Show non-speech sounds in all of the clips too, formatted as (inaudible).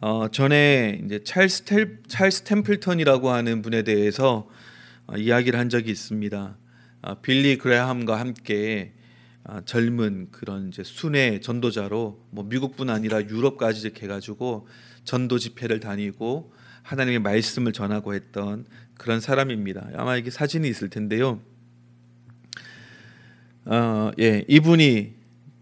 어, 전에 이제 찰스, 텔, 찰스 템플턴이라고 하는 분에 대해서 어, 이야기를 한 적이 있습니다. 어, 빌리 그레함과 함께 어, 젊은 그런 이제 순회 전도자로 뭐 미국뿐 아니라 유럽까지 해가지고 전도 집회를 다니고 하나님의 말씀을 전하고 했던 그런 사람입니다. 아마 이게 사진이 있을 텐데요. 어, 예, 이분이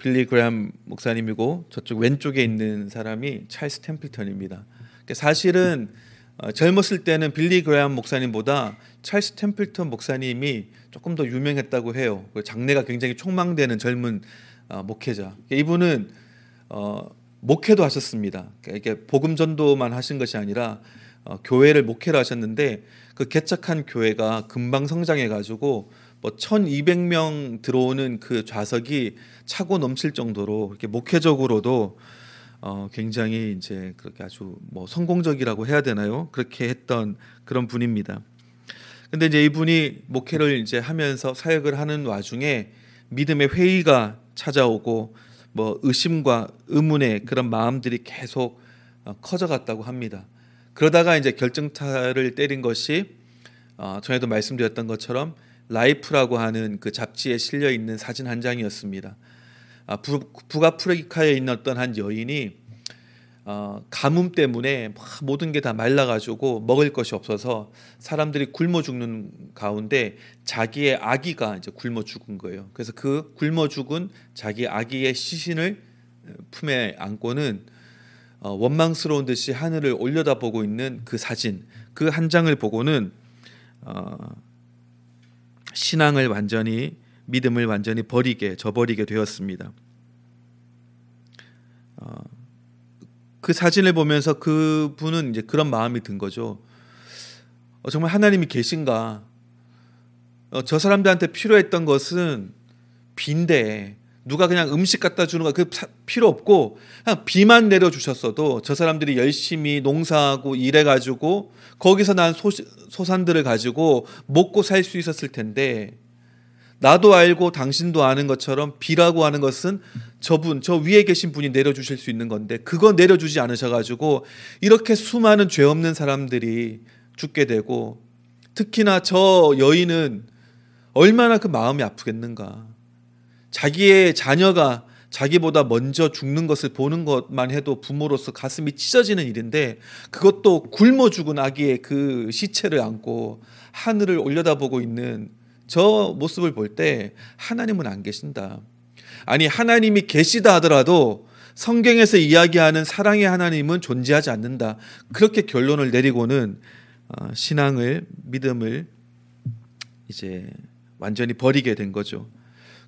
빌리 그램 목사님이고 저쪽 왼쪽에 있는 사람이 찰스 템플턴입니다. 그러니까 사실은 어, 젊었을 때는 빌리 그램 목사님보다 찰스 템플턴 목사님이 조금 더 유명했다고 해요. 그 장래가 굉장히 촉망되는 젊은 어, 목회자. 그러니까 이분은 어, 목회도 하셨습니다. 그러니까 이게 복음 전도만 하신 것이 아니라 어, 교회를 목회를 하셨는데 그 개척한 교회가 금방 성장해 가지고 뭐 1,200명 들어오는 그 좌석이 차고 넘칠 정도로 이렇게 목회적으로도 어, 굉장히 이제 그렇게 아주 뭐 성공적이라고 해야 되나요? 그렇게 했던 그런 분입니다. 근데 이제 이분이 목회를 이제 하면서 사역을 하는 와중에 믿음의 회의가 찾아오고 뭐 의심과 의문의 그런 마음들이 계속 어, 커져갔다고 합니다. 그러다가 이제 결정타를 때린 것이 어, 전에도 말씀드렸던 것처럼 Life라고 하는 그 잡지에 실려 있는 사진 한 장이었습니다. 아, 부, 북아프리카에 있는 어떤 한 여인이 어, 가뭄 때문에 모든 게 다 말라가지고 먹을 것이 없어서 사람들이 굶어 죽는 가운데 자기의 아기가 이제 굶어 죽은 거예요. 그래서 그 굶어 죽은 자기 아기의 시신을 품에 안고는 어, 원망스러운 듯이 하늘을 올려다보고 있는 그 사진, 그 한 장을 보고는 어, 신앙을 완전히 믿음을 완전히 버리게 저버리게 되었습니다. 어, 그 사진을 보면서 그 분은 이제 그런 마음이 든 거죠. 어, 정말 하나님이 계신가? 어, 저 사람들한테 필요했던 것은 빈대 누가 그냥 음식 갖다 주는 거 그 필요 없고 그냥 비만 내려 주셨어도 저 사람들이 열심히 농사하고 일해 가지고 거기서 난 소, 소산들을 가지고 먹고 살 수 있었을 텐데 나도 알고 당신도 아는 것처럼 비라고 하는 것은 저분 저 위에 계신 분이 내려 주실 수 있는 건데 그거 내려 주지 않으셔 가지고 이렇게 수많은 죄 없는 사람들이 죽게 되고 특히나 저 여인은 얼마나 그 마음이 아프겠는가 자기의 자녀가 자기보다 먼저 죽는 것을 보는 것만 해도 부모로서 가슴이 찢어지는 일인데 그것도 굶어 죽은 아기의 그 시체를 안고 하늘을 올려다보고 있는 저 모습을 볼 때 하나님은 안 계신다. 아니 하나님이 계시다 하더라도 성경에서 이야기하는 사랑의 하나님은 존재하지 않는다. 그렇게 결론을 내리고는 어, 신앙을 믿음을 이제 완전히 버리게 된 거죠.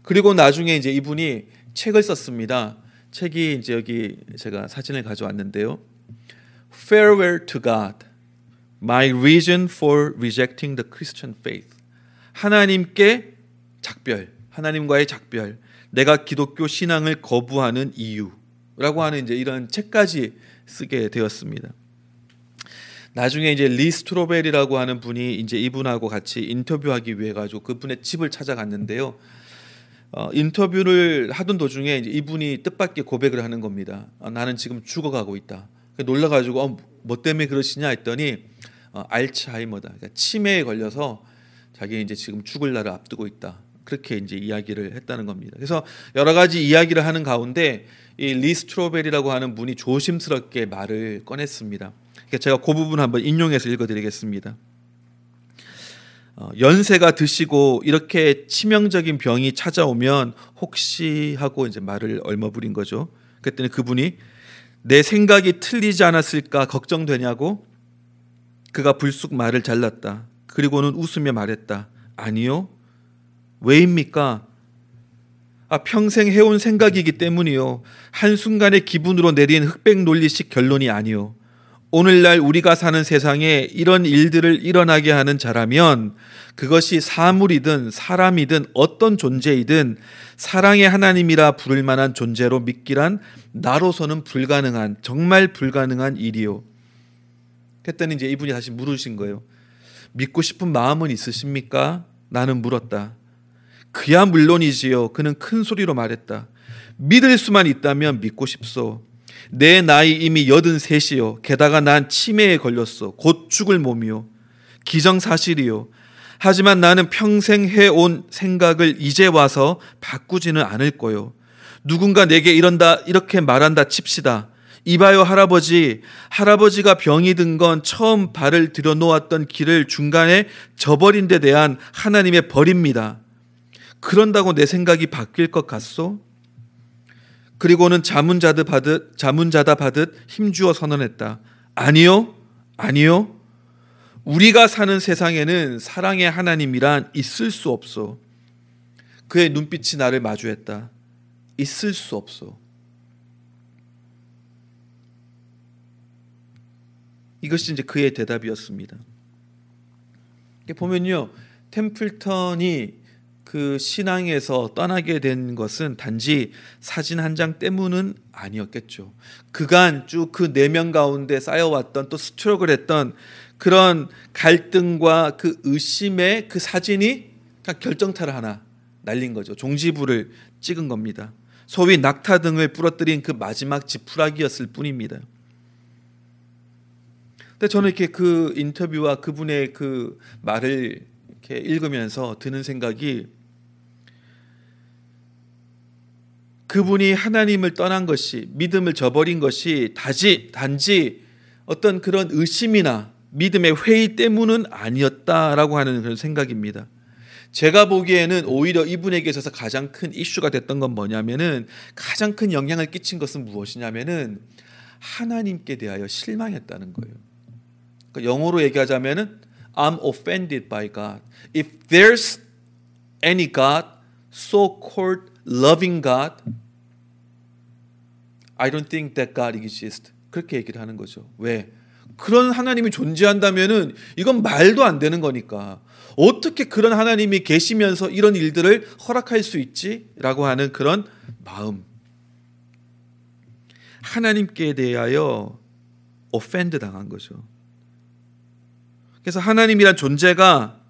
그리고 나중에 이제 이분이 책을 썼습니다. 책이 이제 여기 제가 사진을 가져왔는데요. Farewell to God. My reason for rejecting the Christian faith. 하나님께 작별, 하나님과의 작별, 내가 기독교 신앙을 거부하는 이유라고 하는 이제 이런 책까지 쓰게 되었습니다. 나중에 이제 리 스트로벨이라고 하는 분이 이제 이분하고 같이 인터뷰하기 위해 가지고 그분의 집을 찾아갔는데요. 어, 인터뷰를 하던 도중에 이분이 뜻밖의 고백을 하는 겁니다. 어, 나는 지금 죽어가고 있다. 놀라가지고 어, 뭐 때문에 그러시냐 했더니 어, 알츠하이머다. 그러니까 치매에 걸려서 자기 이제 지금 죽을 날을 앞두고 있다. 그렇게 이제 이야기를 했다는 겁니다. 그래서 여러 가지 이야기를 하는 가운데 이 리스트로벨이라고 하는 분이 조심스럽게 말을 꺼냈습니다. 그러니까 제가 그 부분 한번 인용해서 읽어드리겠습니다. 어, 연세가 드시고 이렇게 치명적인 병이 찾아오면 혹시 하고 이제 말을 얼머부린 거죠. 그랬더니 그분이 내 생각이 틀리지 않았을까 걱정되냐고 그가 불쑥 말을 잘랐다. 그리고는 웃으며 말했다. 아니요. 왜입니까? 아, 평생 해온 생각이기 때문이요. 한순간의 기분으로 내린 흑백 논리식 결론이 아니요. 오늘날 우리가 사는 세상에 이런 일들을 일어나게 하는 자라면 그것이 사물이든 사람이든 어떤 존재이든 사랑의 하나님이라 부를 만한 존재로 믿기란 나로서는 불가능한 정말 불가능한 일이요. 그랬더니 이제 이분이 다시 물으신 거예요. 믿고 싶은 마음은 있으십니까? 나는 물었다. 그야 물론이지요. 그는 큰 소리로 말했다. 믿을 수만 있다면 믿고 싶소. 내 나이 이미 여든 셋이요. 게다가 난 치매에 걸렸어. 곧 죽을 몸이요. 기정사실이요. 하지만 나는 평생 해온 생각을 이제 와서 바꾸지는 않을 거요. 누군가 내게 이런다, 이렇게 말한다 칩시다. 이봐요, 할아버지. 할아버지가 병이 든 건 처음 발을 들여놓았던 길을 중간에 저버린 데 대한 하나님의 벌입니다. 그런다고 내 생각이 바뀔 것 같소? 그리고는 자문자드 받듯, 자문자다 받듯 힘주어 선언했다. 아니요, 아니요. 우리가 사는 세상에는 사랑의 하나님이란 있을 수 없어. 그의 눈빛이 나를 마주했다. 있을 수 없어. 이것이 이제 그의 대답이었습니다. 보면요, 템플턴이 그 신앙에서 떠나게 된 것은 단지 사진 한 장 때문은 아니었겠죠. 그간 쭉 그 내면 가운데 쌓여왔던 또 스트로글 했던 그런 갈등과 그 의심의 그 사진이 결정타를 하나 날린 거죠. 종지부를 찍은 겁니다. 소위 낙타 등을 부러뜨린 그 마지막 지푸라기였을 뿐입니다. 근데 저는 이렇게 그 인터뷰와 그분의 그 말을 이렇게 읽으면서 드는 생각이 그분이 하나님을 떠난 것이 믿음을 저버린 것이 다지 단지 어떤 그런 의심이나 믿음의 회의 때문은 아니었다라고 하는 그런 생각입니다. 제가 보기에는 오히려 이분에게 있어서 가장 큰 이슈가 됐던 건 뭐냐면은 가장 큰 영향을 끼친 것은 무엇이냐면은 하나님께 대하여 실망했다는 거예요. 그러니까 영어로 얘기하자면은 I'm offended by God. If there's any God, so-called loving God, I don't think that God exists. 그렇게 얘기를 하는 거죠. 왜? 그런 하나님이 존재한다면은 이건 말도 안 되는 거니까 어떻게 그런 하나님이 계시면서 이런 일들을 허락할 수 있지라고 하는 그런 마음. 하나님께 대하여 오펜드 당한 거죠. 그래서 하나님이란 존재가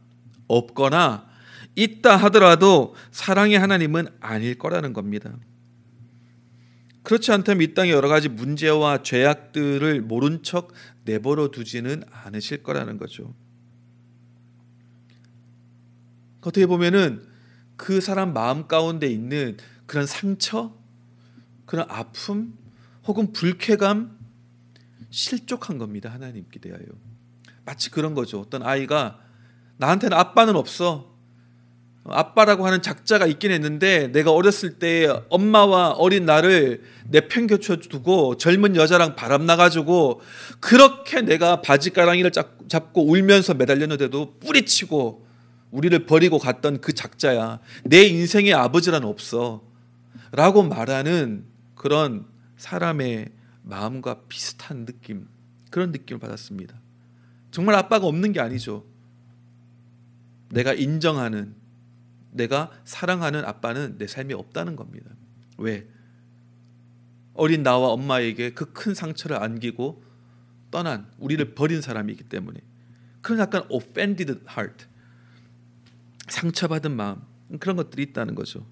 없거나 있다 하더라도 사랑의 하나님은 아닐 거라는 겁니다. 그렇지 않다면 이 땅의 여러 가지 문제와 죄악들을 모른 척 내버려 두지는 않으실 거라는 거죠. 어떻게 보면은 그 사람 마음 가운데 있는 그런 상처, 그런 아픔, 혹은 불쾌감, 실족한 겁니다. 하나님께 대하여. 마치 그런 거죠. 어떤 아이가 나한테는 아빠는 없어. 아빠라고 하는 작자가 있긴 했는데 내가 어렸을 때 엄마와 어린 나를 내팽겨쳐 두고 젊은 여자랑 바람 나가지고 그렇게 내가 바지가랑이를 잡고 울면서 매달렸는데도 뿌리치고 우리를 버리고 갔던 그 작자야. 내 인생의 아버지란 없어. 라고 말하는 그런 사람의 마음과 비슷한 느낌, 그런 느낌을 받았습니다. 정말 아빠가 없는 게 아니죠. 내가 인정하는, 내가 사랑하는 아빠는 내 삶에 없다는 겁니다. 왜? 어린 나와 엄마에게 그 큰 상처를 안기고 떠난 우리를 버린 사람이기 때문에 그런 약간 offended heart 상처받은 마음 그런 것들이 있다는 거죠.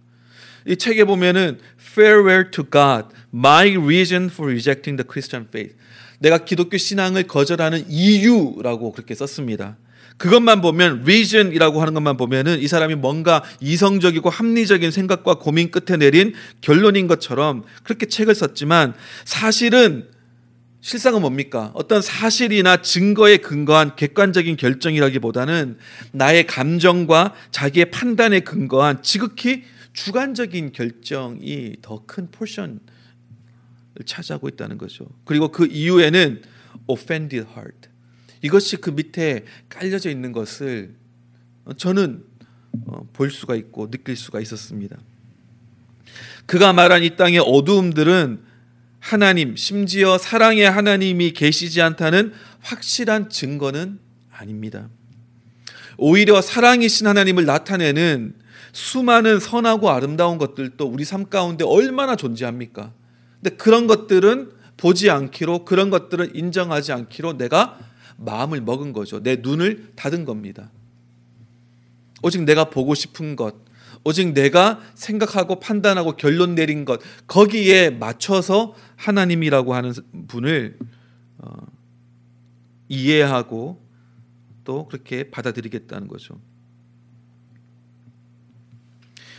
이 책에 보면은 farewell to God, my reason for rejecting the Christian faith. 내가 기독교 신앙을 거절하는 이유라고 그렇게 썼습니다. 그것만 보면 reason이라고 하는 것만 보면은 이 사람이 뭔가 이성적이고 합리적인 생각과 고민 끝에 내린 결론인 것처럼 그렇게 책을 썼지만 사실은 실상은 뭡니까? 어떤 사실이나 증거에 근거한 객관적인 결정이라기보다는 나의 감정과 자기의 판단에 근거한 지극히 주관적인 결정이 더 큰 포션을 차지하고 있다는 거죠. 그리고 그 이후에는 offended heart. 이것이 그 밑에 깔려져 있는 것을 저는 어, 볼 수가 있고 느낄 수가 있었습니다. 그가 말한 이 땅의 어두움들은 하나님, 심지어 사랑의 하나님이 계시지 않다는 확실한 증거는 아닙니다. 오히려 사랑이신 하나님을 나타내는 수많은 선하고 아름다운 것들도 우리 삶 가운데 얼마나 존재합니까? 근데 그런 것들은 보지 않기로 그런 것들을 인정하지 않기로 내가 마음을 먹은 거죠. 내 눈을 닫은 겁니다. 오직 내가 보고 싶은 것, 오직 내가 생각하고 판단하고 결론 내린 것 거기에 맞춰서 하나님이라고 하는 분을 어, 이해하고 또 그렇게 받아들이겠다는 거죠.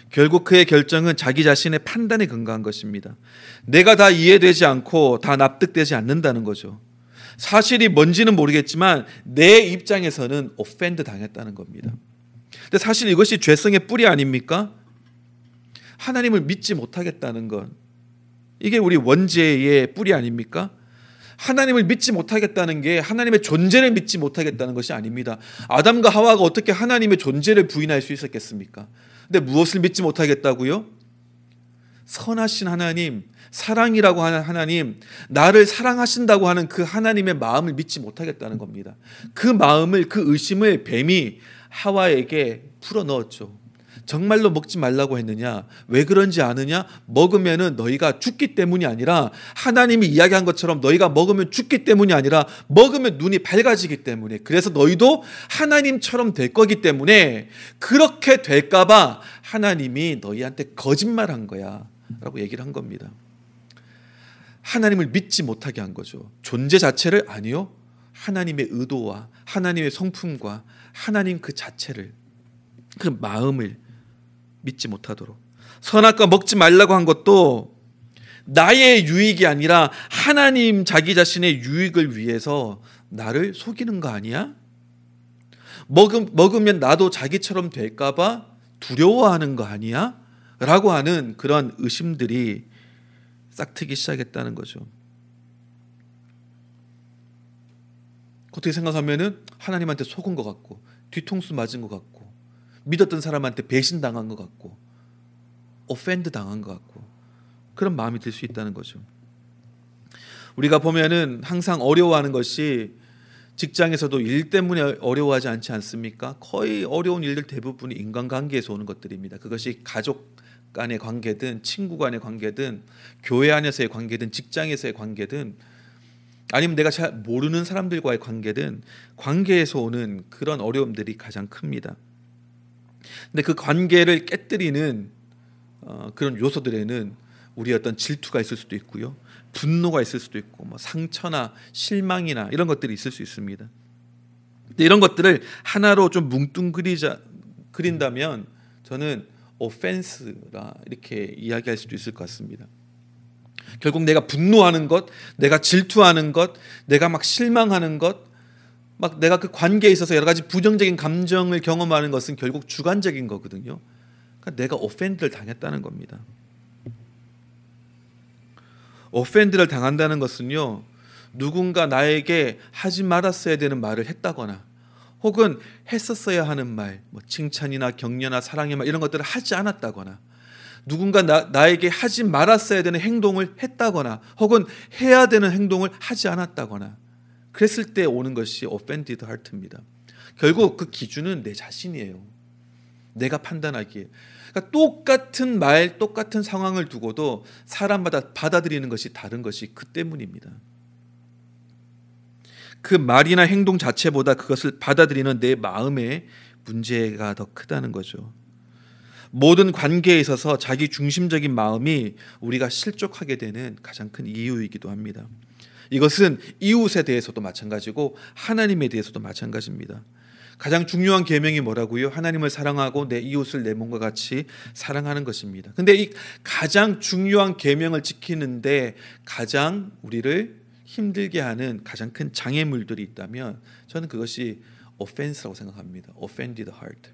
결국 그의 결정은 자기 자신의 판단에 근거한 것입니다. 내가 다 이해되지 않고 다 납득되지 않는다는 거죠. 사실이 뭔지는 모르겠지만 내 입장에서는 오펜드 당했다는 겁니다. 근데 사실 이것이 죄성의 뿌리 아닙니까? 하나님을 믿지 못하겠다는 건 이게 우리 원죄의 뿌리 아닙니까? 하나님을 믿지 못하겠다는 게 하나님의 존재를 믿지 못하겠다는 것이 아닙니다. 아담과 하와가 어떻게 하나님의 존재를 부인할 수 있었겠습니까? 근데 무엇을 믿지 못하겠다고요? 선하신 하나님, 사랑이라고 하는 하나님, 나를 사랑하신다고 하는 그 하나님의 마음을 믿지 못하겠다는 겁니다. 그 마음을, 그 의심을 뱀이 하와에게 풀어 넣었죠. 정말로 먹지 말라고 했느냐? 왜 그런지 아느냐? 먹으면은 너희가 죽기 때문이 아니라 하나님이 이야기한 것처럼 너희가 먹으면 죽기 때문이 아니라 먹으면 눈이 밝아지기 때문에 그래서 너희도 하나님처럼 될 거기 때문에 그렇게 될까봐 하나님이 너희한테 거짓말한 거야 라고 얘기를 한 겁니다. 하나님을 믿지 못하게 한 거죠. 존재 자체를 아니요. 하나님의 의도와 하나님의 성품과 하나님 그 자체를 그 마음을 믿지 못하도록 선악과 먹지 말라고 한 것도 나의 유익이 아니라 하나님 자기 자신의 유익을 위해서 나를 속이는 거 아니야? 먹음, 먹으면 나도 자기처럼 될까봐 두려워하는 거 아니야? 라고 하는 그런 의심들이 싹트기 시작했다는 거죠. 어떻게 생각하면은 하나님한테 속은 것 같고 뒤통수 맞은 것 같고 믿었던 사람한테 배신 당한 것 같고 오펜드 당한 것 같고 그런 마음이 들 수 있다는 거죠. 우리가 보면은 항상 어려워하는 것이 직장에서도 일 때문에 어려워하지 않지 않습니까? 거의 어려운 일들 대부분이 인간관계에서 오는 것들입니다. 그것이 가족 간의 관계든 친구 간의 관계든 교회 안에서의 관계든 직장에서의 관계든 아니면 내가 잘 모르는 사람들과의 관계든 관계에서 오는 그런 어려움들이 가장 큽니다. 근데 그 관계를 깨뜨리는 어, 그런 요소들에는 우리 어떤 질투가 있을 수도 있고요, 분노가 있을 수도 있고, 뭐 상처나 실망이나 이런 것들이 있을 수 있습니다. 근데 이런 것들을 하나로 좀 뭉뚱그리자 그린다면 저는 오펜스라 이렇게 이야기할 수도 있을 것 같습니다. 결국 내가 분노하는 것, 내가 질투하는 것, 내가 막 실망하는 것, 막 내가 그 관계에 있어서 여러 가지 부정적인 감정을 경험하는 것은 결국 주관적인 거거든요. 그러니까 내가 오펜드를 당했다는 겁니다. 오펜드를 당한다는 것은요. 누군가 나에게 하지 말았어야 되는 말을 했다거나 혹은 했었어야 하는 말, 뭐 칭찬이나 격려나 사랑의 말 이런 것들을 하지 않았다거나 누군가 나, 나에게 하지 말았어야 되는 행동을 했다거나 혹은 해야 되는 행동을 하지 않았다거나 그랬을 때 오는 것이 offended heart입니다. 결국 그 기준은 내 자신이에요. 내가 판단하기에. 그러니까 똑같은 말, 똑같은 상황을 두고도 사람마다 받아들이는 것이 다른 것이 그 때문입니다. 그 말이나 행동 자체보다 그것을 받아들이는 내 마음의 문제가 더 크다는 거죠. 모든 관계에 있어서 자기 중심적인 마음이 우리가 실족하게 되는 가장 큰 이유이기도 합니다. 이것은 이웃에 대해서도 마찬가지고 하나님에 대해서도 마찬가지입니다. 가장 중요한 계명이 뭐라고요? 하나님을 사랑하고 내 이웃을 내 몸과 같이 사랑하는 것입니다. 근데 이 가장 중요한 계명을 지키는데 가장 우리를 힘들게 하는 가장 큰 장애물들이 있다면 저는 그것이 offense라고 생각합니다. offended heart.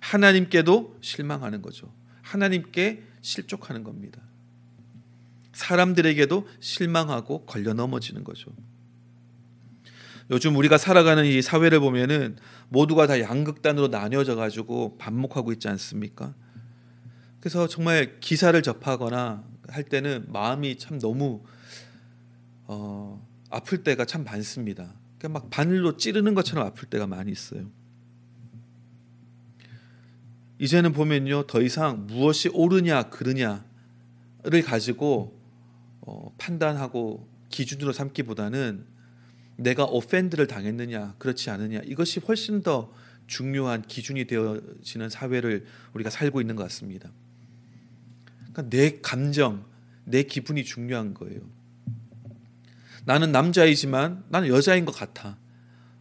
하나님께도 실망하는 거죠. 하나님께 실족하는 겁니다. 사람들에게도 실망하고 걸려 넘어지는 거죠. 요즘 우리가 살아가는 이 사회를 보면은 모두가 다 양극단으로 나뉘어져 가지고 반목하고 있지 않습니까? 그래서 정말 기사를 접하거나 할 때는 마음이 참 너무 어, 아플 때가 참 많습니다. 그러니까 막 바늘로 찌르는 것처럼 아플 때가 많이 있어요. 이제는 보면요 더 이상 무엇이 옳으냐 그르냐를 가지고 어, 판단하고 기준으로 삼기보다는 내가 오펜드를 당했느냐 그렇지 않느냐 이것이 훨씬 더 중요한 기준이 되어지는 사회를 우리가 살고 있는 것 같습니다. 그러니까 내 감정, 내 기분이 중요한 거예요. 나는 남자이지만 나는 여자인 것 같아.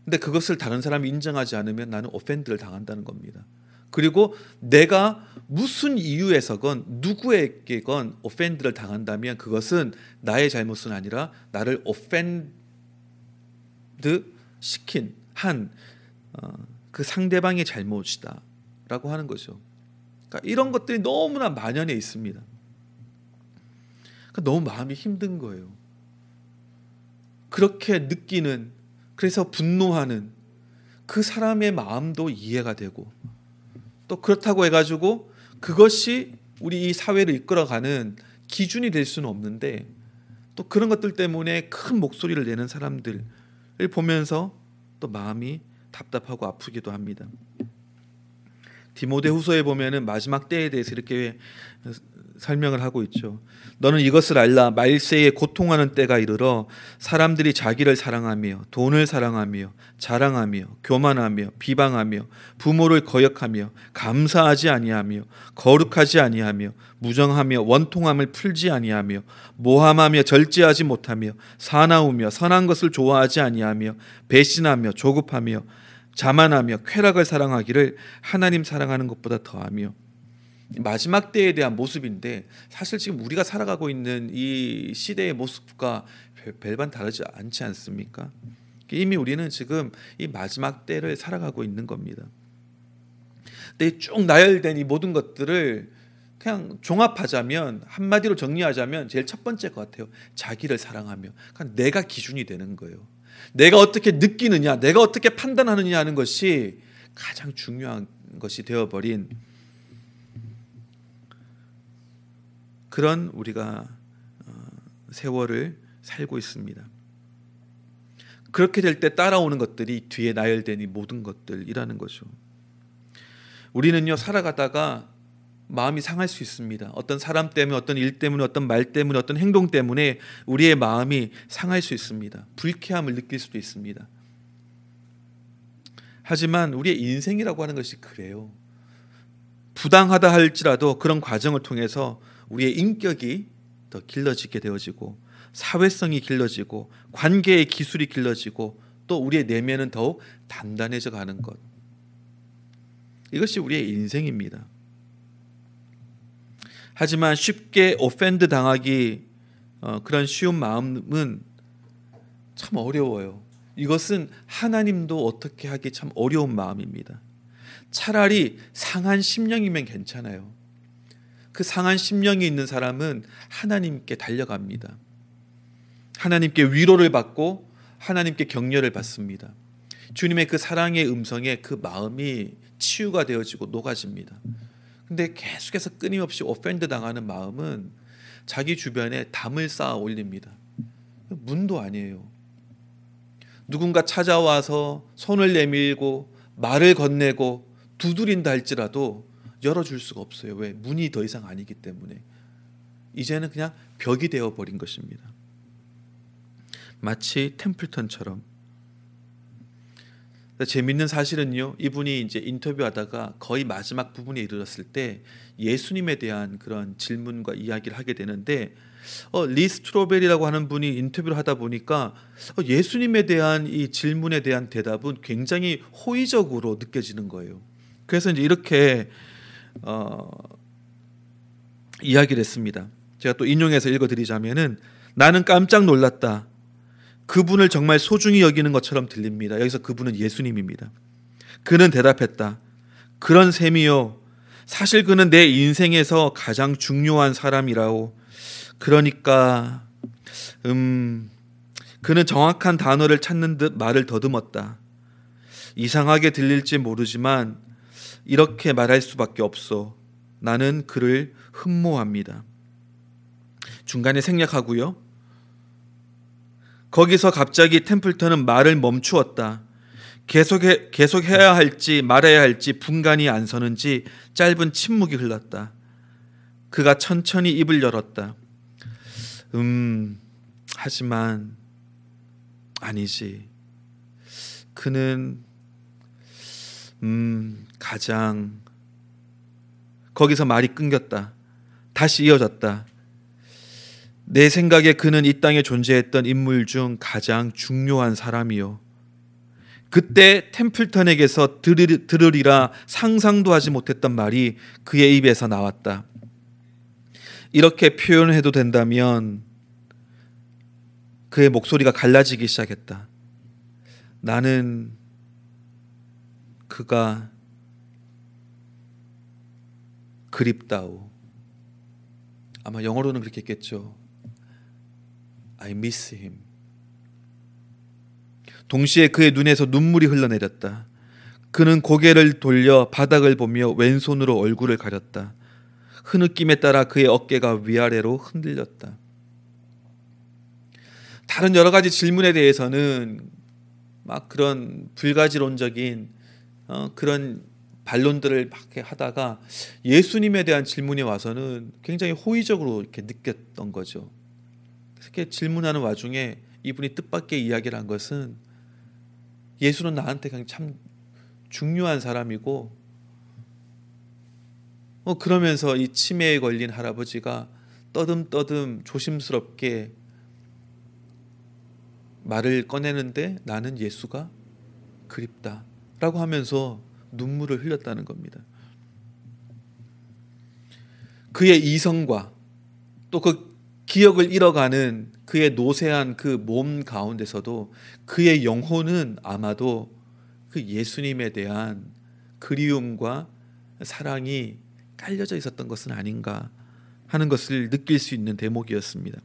근데 그것을 다른 사람이 인정하지 않으면 나는 오펜드를 당한다는 겁니다. 그리고 내가 무슨 이유에서건 누구에게건 오펜드를 당한다면 그것은 나의 잘못은 아니라 나를 오펜 드 시킨 한그 어, 상대방의 잘못이다라고 하는 거죠. 그러니까 이런 것들이 너무나 만연해 있습니다. 그러니까 너무 마음이 힘든 거예요. 그렇게 느끼는 그래서 분노하는 그 사람의 마음도 이해가 되고 또 그렇다고 해가지고 그것이 우리 이 사회를 이끌어가는 기준이 될 수는 없는데 또 그런 것들 때문에 큰 목소리를 내는 사람들을 보면서 또 마음이 답답하고 아프기도 합니다. 디모데후서에 보면은 마지막 때에 대해서 이렇게 설명을 하고 있죠. 너는 이것을 알라 말세에 고통하는 때가 이르러 사람들이 자기를 사랑하며 돈을 사랑하며 자랑하며 교만하며 비방하며 부모를 거역하며 감사하지 아니하며 거룩하지 아니하며 무정하며 원통함을 풀지 아니하며 모함하며 절제하지 못하며 사나우며 선한 것을 좋아하지 아니하며 배신하며 조급하며 자만하며 쾌락을 사랑하기를 하나님 사랑하는 것보다 더하며 마지막 때에 대한 모습인데 사실 지금 우리가 살아가고 있는 이 시대의 모습과 별반 다르지 않지 않습니까? 이미 우리는 지금 이 마지막 때를 살아가고 있는 겁니다. 근데 쭉 나열된 이 모든 것들을 그냥 종합하자면 한마디로 정리하자면 제일 첫 번째 것 같아요. 자기를 사랑하며 그러니까 내가 기준이 되는 거예요. 내가 어떻게 느끼느냐, 내가 어떻게 판단하느냐 하는 것이 가장 중요한 것이 되어버린 그런 우리가 어, 세월을 살고 있습니다. 그렇게 될 때 따라오는 것들이 뒤에 나열된 이 모든 것들이라는 거죠. 우리는요 살아가다가 마음이 상할 수 있습니다. 어떤 사람 때문에, 어떤 일 때문에, 어떤 말 때문에, 어떤 행동 때문에 우리의 마음이 상할 수 있습니다. 불쾌함을 느낄 수도 있습니다. 하지만 우리의 인생이라고 하는 것이 그래요. 부당하다 할지라도 그런 과정을 통해서 우리의 인격이 더 길러지게 되어지고 사회성이 길러지고 관계의 기술이 길러지고 또 우리의 내면은 더욱 단단해져 가는 것. 이것이 우리의 인생입니다. 하지만 쉽게 오펜드 당하기 어, 그런 쉬운 마음은 참 어려워요. 이것은 하나님도 어떻게 하기 참 어려운 마음입니다. 차라리 상한 심령이면 괜찮아요. 그 상한 심령이 있는 사람은 하나님께 달려갑니다. 하나님께 위로를 받고 하나님께 격려를 받습니다. 주님의 그 사랑의 음성에 그 마음이 치유가 되어지고 녹아집니다. 근데 계속해서 끊임없이 오펜드 당하는 마음은 자기 주변에 담을 쌓아 올립니다. 문도 아니에요. 누군가 찾아와서 손을 내밀고 말을 건네고 두드린다 할지라도 열어줄 수가 없어요. 왜? 문이 더 이상 아니기 때문에. 이제는 그냥 벽이 되어 버린 것입니다. 마치 템플턴처럼. 재밌는 사실은요. 이분이 이제 인터뷰하다가 거의 마지막 부분에 이르렀을 때 예수님에 대한 그런 질문과 이야기를 하게 되는데 어, 리 스트로벨이라고 하는 분이 인터뷰를 하다 보니까 어, 예수님에 대한 이 질문에 대한 대답은 굉장히 호의적으로 느껴지는 거예요. 그래서 이제 이렇게 어, 이야기를 했습니다. 제가 또 인용해서 읽어드리자면은 나는 깜짝 놀랐다. 그분을 정말 소중히 여기는 것처럼 들립니다. 여기서 그분은 예수님입니다. 그는 대답했다. 그런 셈이요. 사실 그는 내 인생에서 가장 중요한 사람이라오. 그러니까 음 그는 정확한 단어를 찾는 듯 말을 더듬었다. 이상하게 들릴지 모르지만 이렇게 말할 수밖에 없어. 나는 그를 흠모합니다. 중간에 생략하고요. 거기서 갑자기 템플턴은 말을 멈추었다. 계속해, 계속해야 할지 말아야 할지 분간이 안 서는지 짧은 침묵이 흘렀다. 그가 천천히 입을 열었다. 음, 하지만 아니지. 그는 음, 가장 거기서 말이 끊겼다. 다시 이어졌다. 내 생각에 그는 이 땅에 존재했던 인물 중 가장 중요한 사람이요. 그때 템플턴에게서 들으 리라 상상도 하지 못했던 말이 그의 입에서 나왔다. 이렇게 표현해도 된다면 그의 목소리가 갈라지기 시작했다. 나는 그가 그립다오. 아마 영어로는 그렇게 했겠죠. I miss him. 동시에 그의 눈에서 눈물이 흘러내렸다. 그는 고개를 돌려 바닥을 보며 왼손으로 얼굴을 가렸다. 흐느낌에 따라 그의 어깨가 위아래로 흔들렸다. 다른 여러 가지 질문에 대해서는 막 그런 불가지론적인 어, 그런 반론들을 막 하다가 예수님에 대한 질문이 와서는 굉장히 호의적으로 이렇게 느꼈던 거죠. 이렇게 질문하는 와중에 이분이 뜻밖의 이야기를 한 것은 예수는 나한테 참 중요한 사람이고 어 그러면서 이 치매에 걸린 할아버지가 떠듬떠듬 조심스럽게 말을 꺼내는데 나는 예수가 그립다 라고 하면서 눈물을 흘렸다는 겁니다. 그의 이성과 또 그 기억을 잃어가는 그의 노쇠한 그 몸 가운데서도 그의 영혼은 아마도 그 예수님에 대한 그리움과 사랑이 깔려져 있었던 것은 아닌가 하는 것을 느낄 수 있는 대목이었습니다.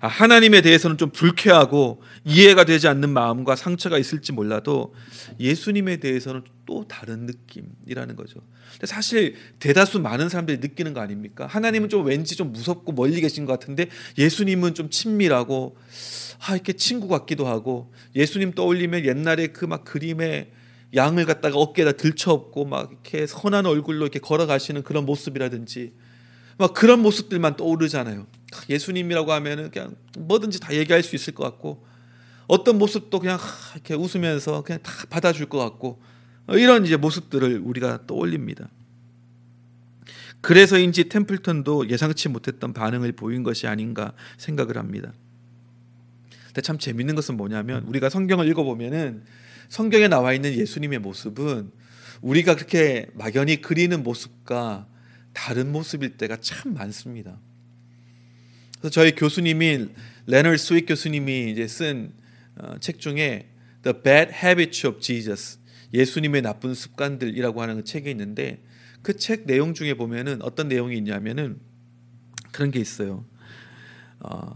아, 하나님에 대해서는 좀 불쾌하고 이해가 되지 않는 마음과 상처가 있을지 몰라도 예수님에 대해서는 또 다른 느낌이라는 거죠. 근데 사실 대다수 많은 사람들이 느끼는 거 아닙니까? 하나님은 좀 왠지 좀 무섭고 멀리 계신 것 같은데 예수님은 좀 친밀하고 아 이렇게 친구 같기도 하고 예수님 떠올리면 옛날에 그 막 그림에 양을 갖다가 어깨에다 들쳐업고 막 이렇게 선한 얼굴로 이렇게 걸어가시는 그런 모습이라든지 막 그런 모습들만 떠오르잖아요. 예수님이라고 하면은 그냥 뭐든지 다 얘기할 수 있을 것 같고 어떤 모습도 그냥 이렇게 웃으면서 그냥 다 받아줄 것 같고 이런 이제 모습들을 우리가 떠올립니다. 그래서인지 템플턴도 예상치 못했던 반응을 보인 것이 아닌가 생각을 합니다. 근데 참 재밌는 것은 뭐냐면 우리가 성경을 읽어보면은 성경에 나와 있는 예수님의 모습은 우리가 그렇게 막연히 그리는 모습과 다른 모습일 때가 참 많습니다. 그래서 저희 교수님인 레너드 스윗 교수님이 이제 쓴 책 어, 중에 The Bad Habits of Jesus 예수님의 나쁜 습관들이라고 하는 그 책이 있는데 그 책 내용 중에 보면은 어떤 내용이 있냐면은 그런 게 있어요. 어,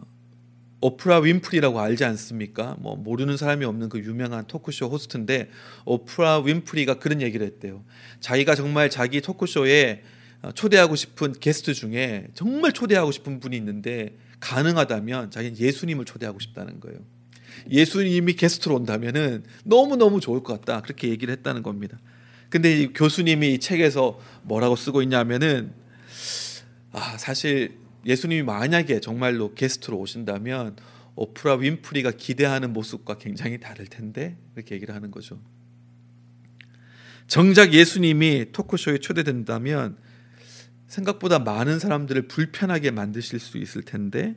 오프라 윈프리라고 알지 않습니까? 뭐 모르는 사람이 없는 그 유명한 토크쇼 호스트인데 오프라 윈프리가 그런 얘기를 했대요. 자기가 정말 자기 토크쇼에 어, 초대하고 싶은 게스트 중에 정말 초대하고 싶은 분이 있는데 가능하다면 자기는 예수님을 초대하고 싶다는 거예요. 예수님이 게스트로 온다면은 너무 너무 좋을 것 같다 그렇게 얘기를 했다는 겁니다. 근데 이 교수님이 이 책에서 뭐라고 쓰고 있냐면은 아 사실 예수님이 만약에 정말로 게스트로 오신다면 오프라 윈프리가 기대하는 모습과 굉장히 다를 텐데 이렇게 얘기를 하는 거죠. 정작 예수님이 토크쇼에 초대된다면 생각보다 많은 사람들을 불편하게 만드실 수 있을 텐데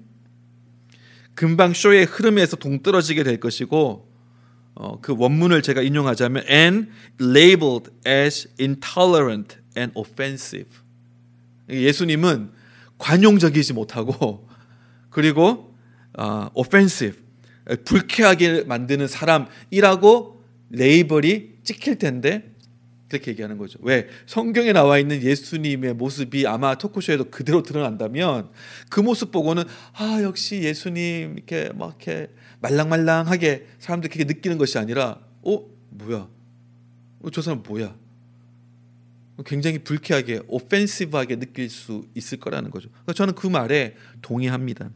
금방 쇼의 흐름에서 동떨어지게 될 것이고 어, 그 원문을 제가 인용하자면 and labeled as intolerant and offensive. 예수님은 관용적이지 못하고 그리고 어, offensive 불쾌하게 만드는 사람이라고 레이블이 찍힐 텐데 그렇게 얘기하는 거죠. 왜? 성경에 나와 있는 예수님의 모습이 아마 토크쇼에도 그대로 드러난다면 그 모습 보고는 아 역시 예수님 이렇게 막 이렇게 말랑말랑하게 사람들이 그렇게 느끼는 것이 아니라 어 뭐야? 어, 저 사람 뭐야? 굉장히 불쾌하게 오펜시브하게 느낄 수 있을 거라는 거죠. 그러니까 저는 그 말에 동의합니다.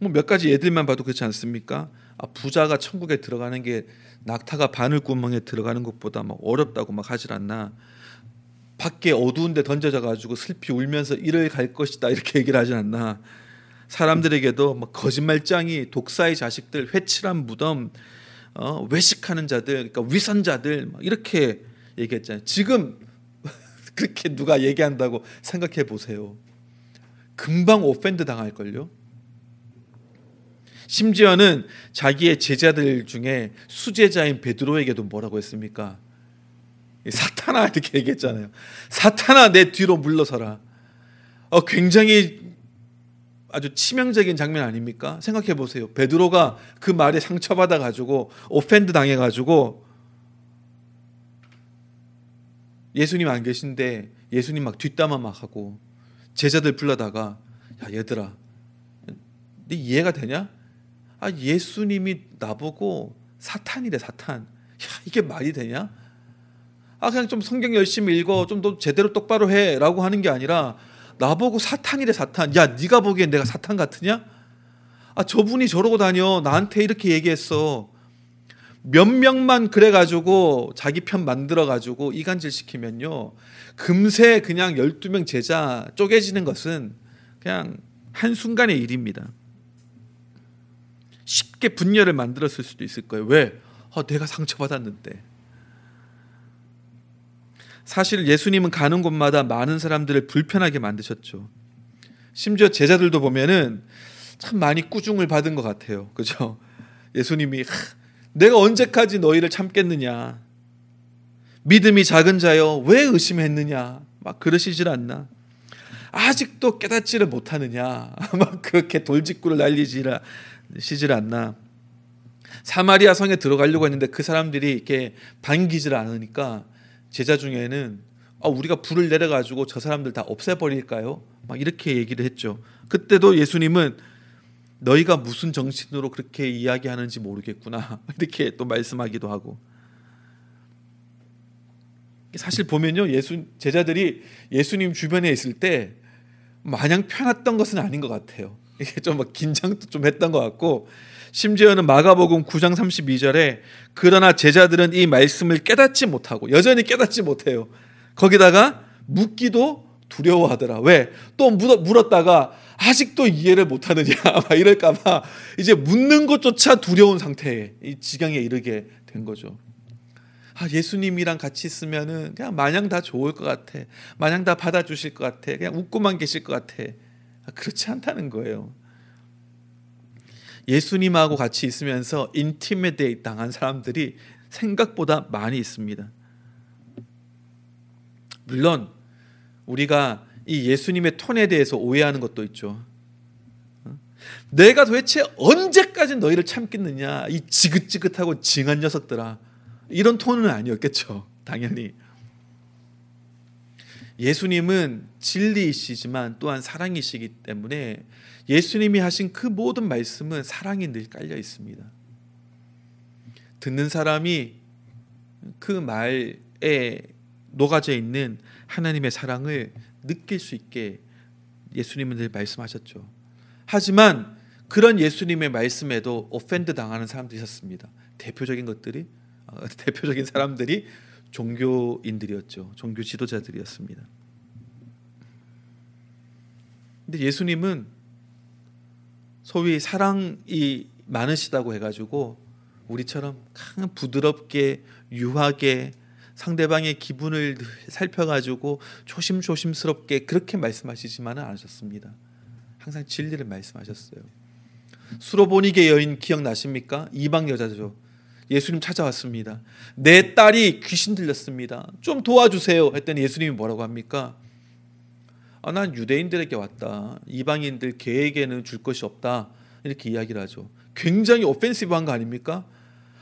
뭐 몇 가지 예들만 봐도 그렇지 않습니까? 아, 부자가 천국에 들어가는 게 낙타가 바늘구멍에 들어가는 것보다 막 어렵다고 막 하질 않나. 밖에 어두운데 던져져 가지고 슬피 울면서 이를 갈 것이다 이렇게 얘기를 하지 않나. 사람들에게도 막 거짓말장이 독사의 자식들 회칠한 무덤 어, 외식하는 자들, 그러니까 위선자들 이렇게 얘기했잖아요. 지금 (laughs) 그렇게 누가 얘기한다고 생각해 보세요. 금방 offend 당할 걸요. 심지어는 자기의 제자들 중에 수제자인 베드로에게도 뭐라고 했습니까? 사탄아 이렇게 얘기했잖아요. 사탄아 내 뒤로 물러서라. 어, 굉장히 아주 치명적인 장면 아닙니까? 생각해 보세요. 베드로가 그 말에 상처받아 가지고 offend 당해 가지고 예수님 안 계신데 예수님 막 뒷담화 막 하고 제자들 불러다가 야 얘들아 네 이해가 되냐? 아 예수님이 나보고 사탄이래 사탄. 야 이게 말이 되냐? 아 그냥 좀 성경 열심히 읽어 좀 더 제대로 똑바로 해라고 하는 게 아니라 나보고 사탄이래 사탄. 야 네가 보기엔 내가 사탄 같으냐? 아 저분이 저러고 다녀 나한테 이렇게 얘기했어. 몇 명만 그래가지고 자기 편 만들어가지고 이간질 시키면요. 금세 그냥 12명 제자 쪼개지는 것은 그냥 한순간의 일입니다. 쉽게 분열을 만들었을 수도 있을 거예요. 왜? 어, 내가 상처받았는데. 사실 예수님은 가는 곳마다 많은 사람들을 불편하게 만드셨죠. 심지어 제자들도 보면은 참 많이 꾸중을 받은 것 같아요. 그죠? 예수님이 내가 언제까지 너희를 참겠느냐? 믿음이 작은 자여 왜 의심했느냐? 막 그러시질 않나? 아직도 깨닫지를 못하느냐? (laughs) 막 그렇게 돌직구를 날리 시질 않나? 사마리아 성에 들어가려고 했는데 그 사람들이 이렇게 반기질 않으니까 제자 중에는 아, 우리가 불을 내려가지고 저 사람들 다 없애버릴까요? 막 이렇게 얘기를 했죠. 그때도 예수님은 너희가 무슨 정신으로 그렇게 이야기하는지 모르겠구나 (laughs) 이렇게 또 말씀하기도 하고 사실 보면요 예수 제자들이 예수님 주변에 있을 때 마냥 편했던 것은 아닌 것 같아요. 이게 좀 막 긴장도 좀 했던 것 같고 심지어는 마가복음 9장 32절에 그러나 제자들은 이 말씀을 깨닫지 못하고 여전히 깨닫지 못해요. 거기다가 묻기도 두려워하더라. 왜? 또 물었다가 아직도 이해를 못하느냐 (laughs) 막 이럴까봐 이제 묻는 것조차 두려운 상태에 이 지경에 이르게 된 거죠. 아, 예수님이랑 같이 있으면은 그냥 마냥 다 좋을 것 같아. 마냥 다 받아주실 것 같아. 그냥 웃고만 계실 것 같아. 아, 그렇지 않다는 거예요. 예수님하고 같이 있으면서 intimidate 당한 사람들이 생각보다 많이 있습니다. 물론 우리가 이 예수님의 톤에 대해서 오해하는 것도 있죠. 내가 도대체 언제까지 너희를 참겠느냐 이 지긋지긋하고 징한 녀석들아 이런 톤은 아니었겠죠 당연히 예수님은 진리이시지만 또한 사랑이시기 때문에 예수님이 하신 그 모든 말씀은 사랑이 늘 깔려 있습니다. 듣는 사람이 그 말에 녹아져 있는 하나님의 사랑을 느낄 수 있게 예수님은 늘 말씀하셨죠. 하지만 그런 예수님의 말씀에도 오펜드 당하는 사람들이 있었습니다. 대표적인 것들이 어, (laughs) 대표적인 사람들이 종교인들이었죠. 종교 지도자들이었습니다. 근데 예수님은 소위 사랑이 많으시다고 해가지고 우리처럼 부드럽게 유하게 상대방의 기분을 살펴가지고 조심조심스럽게 그렇게 말씀하시지만은 않으셨습니다. 항상 진리를 말씀하셨어요. 수로보니게 여인 기억나십니까? 이방 여자죠. 예수님 찾아왔습니다. 내 딸이 귀신 들렸습니다. 좀 도와주세요. 했더니 예수님이 뭐라고 합니까? 아, 난 유대인들에게 왔다. 이방인들 개에게는 줄 것이 없다. 이렇게 이야기를 하죠. 굉장히 오펜시브한 거 아닙니까?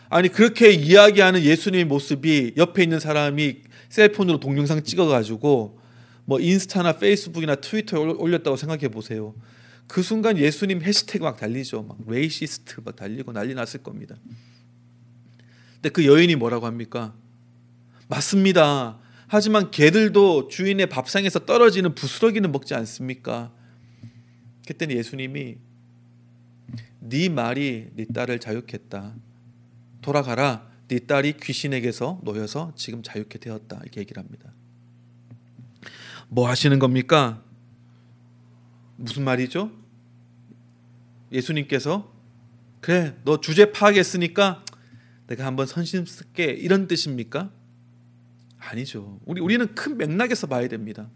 아니 그렇게 이야기하는 예수님의 모습이 옆에 있는 사람이 cell phone으로 동영상 찍어가지고 뭐 인스타나 페이스북이나 트위터에 올렸다고 생각해 보세요. 그 순간 예수님 해시태그 막 달리죠. 막 racist 막 달리고 난리 났을 겁니다. 근데 그 여인이 뭐라고 합니까? 맞습니다. 하지만 개들도 주인의 밥상에서 떨어지는 부스러기는 먹지 않습니까? 그때는 예수님이 네 말이 네 딸을 자유했다. 돌아가라. 네 딸이 귀신에게서 놓여서 지금 자유케 되었다. 이렇게 얘기를 합니다. 뭐 하시는 겁니까? 무슨 말이죠? 예수님께서 그래 너 주제 파악했으니까 내가 한번 선심 쓸게 이런 뜻입니까? 아니죠. 우리 우리는 큰 맥락에서 봐야 됩니다.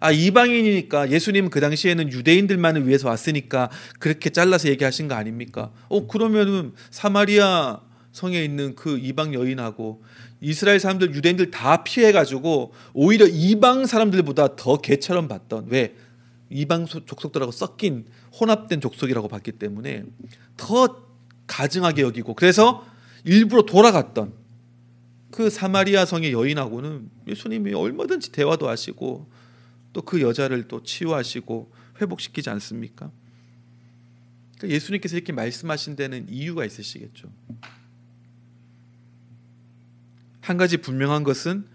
아 이방인이니까 예수님 그 당시에는 유대인들만을 위해서 왔으니까 그렇게 잘라서 얘기하신 거 아닙니까? 어 그러면은 사마리아 성에 있는 그 이방 여인하고 이스라엘 사람들 유대인들 다 피해 가지고 오히려 이방 사람들보다 더 개처럼 봤던 왜 이방 족속들하고 섞인 혼합된 족속이라고 봤기 때문에 더 가증하게 여기고 그래서 일부러 돌아갔던 그 사마리아 성의 여인하고는 예수님이 얼마든지 대화도 하시고 또 그 여자를 또 치유하시고 회복시키지 않습니까? 그러니까 예수님께서 이렇게 말씀하신 데는 이유가 있으시겠죠. 한 가지 분명한 것은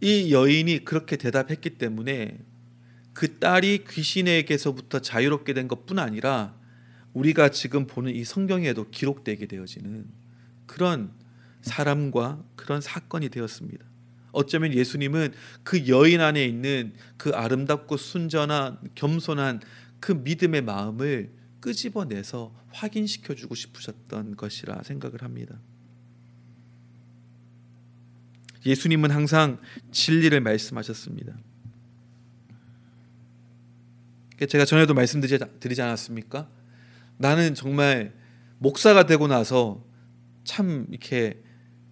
이 여인이 그렇게 대답했기 때문에 그 딸이 귀신에게서부터 자유롭게 된 것뿐 아니라 우리가 지금 보는 이 성경에도 기록되게 되어지는 그런 사람과 그런 사건이 되었습니다. 어쩌면 예수님은 그 여인 안에 있는 그 아름답고 순전한 겸손한 그 믿음의 마음을 끄집어내서 확인시켜 주고 싶으셨던 것이라 생각을 합니다. 예수님은 항상 진리를 말씀하셨습니다. 제가 전에도 말씀드리지 않았습니까? 나는 정말 목사가 되고 나서 참 이렇게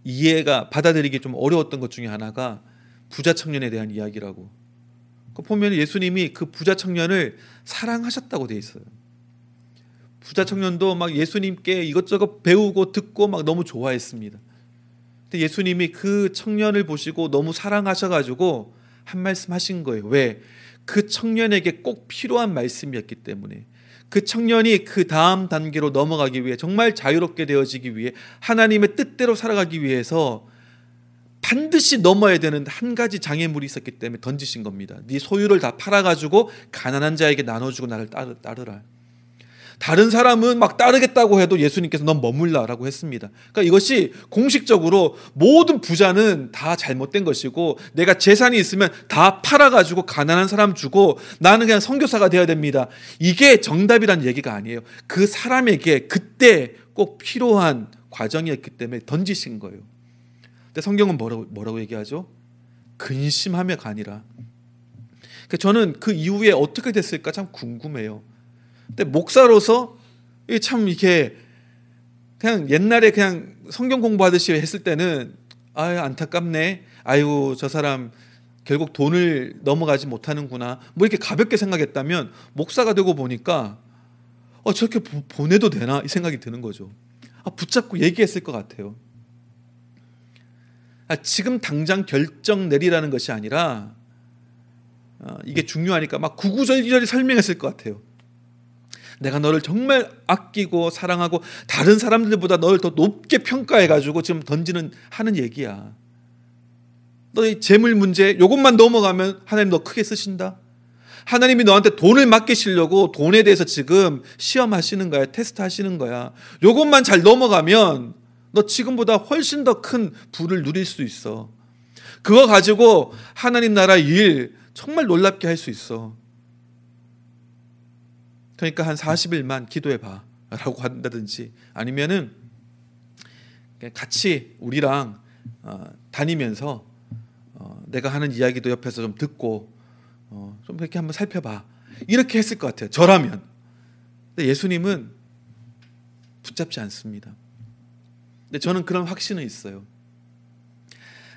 이해가 받아들이기 좀 어려웠던 것 중에 하나가 부자 청년에 대한 이야기라고. 그 보면 예수님이 그 부자 청년을 사랑하셨다고 돼 있어요. 부자 청년도 막 예수님께 이것저것 배우고 듣고 막 너무 좋아했습니다. 근데 예수님이 그 청년을 보시고 너무 사랑하셔가지고 한 말씀 하신 거예요. 왜? 그 청년에게 꼭 필요한 말씀이었기 때문에 그 청년이 그 다음 단계로 넘어가기 위해 정말 자유롭게 되어지기 위해 하나님의 뜻대로 살아가기 위해서 반드시 넘어야 되는 한 가지 장애물이 있었기 때문에 던지신 겁니다. 네 소유를 다 팔아가지고 가난한 자에게 나눠주고 나를 따르라. 다른 사람은 막 따르겠다고 해도 예수님께서 넌 머물라라고 했습니다. 그러니까 이것이 공식적으로 모든 부자는 다 잘못된 것이고 내가 재산이 있으면 다 팔아 가지고 가난한 사람 주고 나는 그냥 선교사가 되어야 됩니다. 이게 정답이란 얘기가 아니에요. 그 사람에게 그때 꼭 필요한 과정이었기 때문에 던지신 거예요. 근데 성경은 뭐라고, 뭐라고 얘기하죠? 근심하며가 아니라. 그러니까 저는 그 이후에 어떻게 됐을까 참 궁금해요. 근데 목사로서 참 이렇게 그냥 옛날에 그냥 성경 공부하듯이 했을 때는 아 안타깝네. 아유 저 사람 결국 돈을 넘어가지 못하는구나. 뭐 이렇게 가볍게 생각했다면 목사가 되고 보니까 어 저렇게 보, 내도 되나 이 생각이 드는 거죠. 아, 붙잡고 얘기했을 것 같아요. 아, 지금 당장 결정 내리라는 것이 아니라 어, 이게 중요하니까 막 구구절절히 설명했을 것 같아요. 내가 너를 정말 아끼고 사랑하고 다른 사람들보다 너를 더 높게 평가해 가지고 지금 던지는 하는 얘기야. 너의 재물 문제 요것만 넘어가면 하나님 너 크게 쓰신다. 하나님이 너한테 돈을 맡기시려고 돈에 대해서 지금 시험하시는 거야. 테스트 하시는 거야. 요것만 잘 넘어가면 너 지금보다 훨씬 더 큰 부를 누릴 수 있어. 그거 가지고 하나님 나라 일 정말 놀랍게 할 수 있어. 그러니까 한 40일만 기도해 봐. 라고 한다든지 아니면은 같이 우리랑 어, 다니면서 어, 내가 하는 이야기도 옆에서 좀 듣고 어, 좀 이렇게 한번 살펴봐. 이렇게 했을 것 같아요. 저라면. 근데 예수님은 붙잡지 않습니다. 근데 저는 그런 확신은 있어요.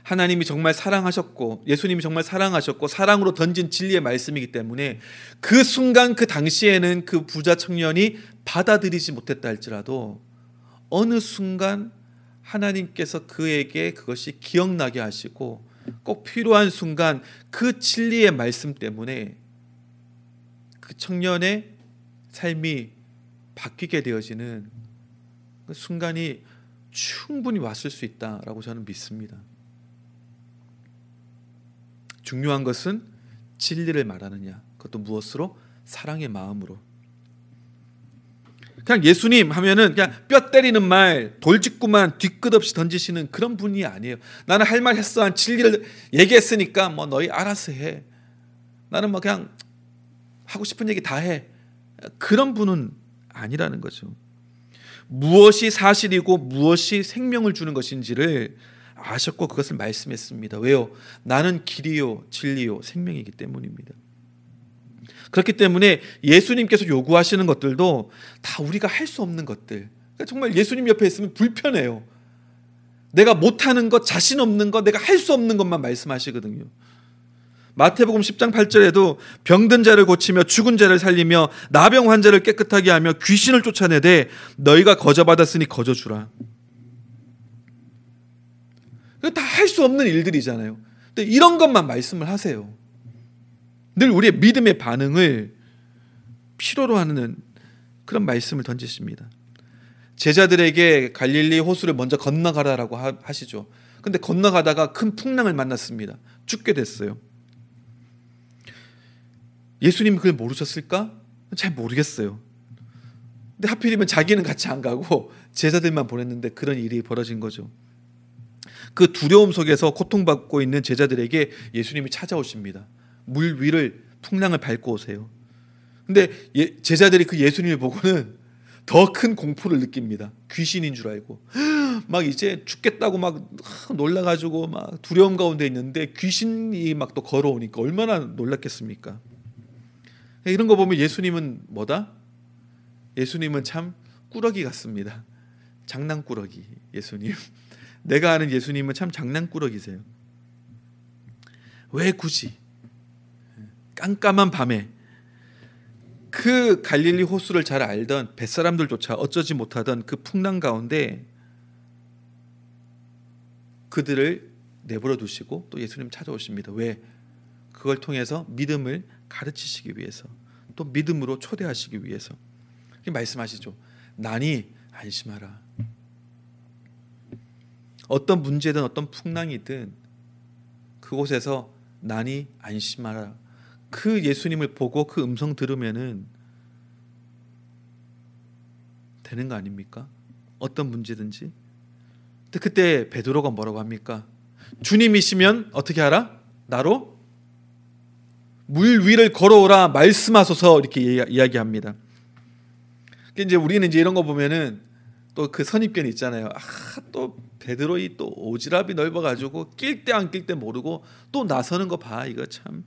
하나님이 정말 사랑하셨고 예수님이 정말 사랑하셨고 사랑으로 던진 진리의 말씀이기 때문에 그 순간 그 당시에는 그 부자 청년이 받아들이지 못했다 할지라도 어느 순간 하나님께서 그에게 그것이 기억나게 하시고 꼭 필요한 순간 그 진리의 말씀 때문에 그 청년의 삶이 바뀌게 되어지는 그 순간이 충분히 왔을 수 있다라고 저는 믿습니다. 중요한 것은 진리를 말하느냐. 그것도 무엇으로? 사랑의 마음으로. 그냥 예수님 하면은 그냥 뼈 때리는 말, 돌직구만 뒤끝 없이 던지시는 그런 분이 아니에요. 나는 할 말 했어. 한 진리를 얘기했으니까 뭐 너희 알아서 해. 나는 뭐 그냥 하고 싶은 얘기 다 해. 그런 분은 아니라는 거죠. 무엇이 사실이고 무엇이 생명을 주는 것인지를 아셨고 그것을 말씀했습니다. 왜요? 나는 길이요, 진리요, 생명이기 때문입니다. 그렇기 때문에 예수님께서 요구하시는 것들도 다 우리가 할 수 없는 것들. 그러니까 정말 예수님 옆에 있으면 불편해요. 내가 못하는 것, 자신 없는 것, 내가 할 수 없는 것만 말씀하시거든요. 마태복음 10장 8절에도 병든 자를 고치며 죽은 자를 살리며 나병 환자를 깨끗하게 하며 귀신을 쫓아내되 너희가 거저 받았으니 거저 주라. 다 할 수 없는 일들이잖아요. 근데 이런 것만 말씀을 하세요. 늘 우리의 믿음의 반응을 필요로 하는 그런 말씀을 던지십니다. 제자들에게 갈릴리 호수를 먼저 건너가라라고 하시죠. 근데 건너가다가 큰 풍랑을 만났습니다. 죽게 됐어요. 예수님 그걸 모르셨을까? 잘 모르겠어요. 근데 하필이면 자기는 같이 안 가고 제자들만 보냈는데 그런 일이 벌어진 거죠. 그 두려움 속에서 고통받고 있는 제자들에게 예수님이 찾아오십니다. 물 위를 풍랑을 밟고 오세요. 근데 예, 제자들이 그 예수님을 보고는 더 큰 공포를 느낍니다. 귀신인 줄 알고 (gasps) 막 이제 죽겠다고 막 놀라가지고 막 두려움 가운데 있는데 귀신이 막 또 걸어오니까 얼마나 놀랐겠습니까? 이런 거 보면 예수님은 뭐다? 예수님은 참 꾸러기 같습니다. 장난꾸러기 예수님. 내가 아는 예수님은 참 장난꾸러기세요. 왜 굳이 깜깜한 밤에 그 갈릴리 호수를 잘 알던 뱃사람들조차 어쩌지 못하던 그 풍랑 가운데 그들을 내버려 두시고 또 예수님 찾아오십니다. 왜? 그걸 통해서 믿음을 가르치시기 위해서 또 믿음으로 초대하시기 위해서 말씀하시죠. 난이 안심하라. 어떤 문제든 어떤 풍랑이든 그곳에서 난이 안심하라. 그 예수님을 보고 그 음성 들으면은 되는 거 아닙니까? 어떤 문제든지. 근데 그때 베드로가 뭐라고 합니까? 주님이시면 어떻게 하라? 나로 물 위를 걸어오라 말씀하소서 이렇게 이야기합니다. 이제 우리는 이제 이런 거 보면은 또 그 선입견 있잖아요. 아, 또 베드로이 또 오지랖이 넓어 가지고 낄 때 안 낄 때 모르고 또 나서는 거 봐. 이거 참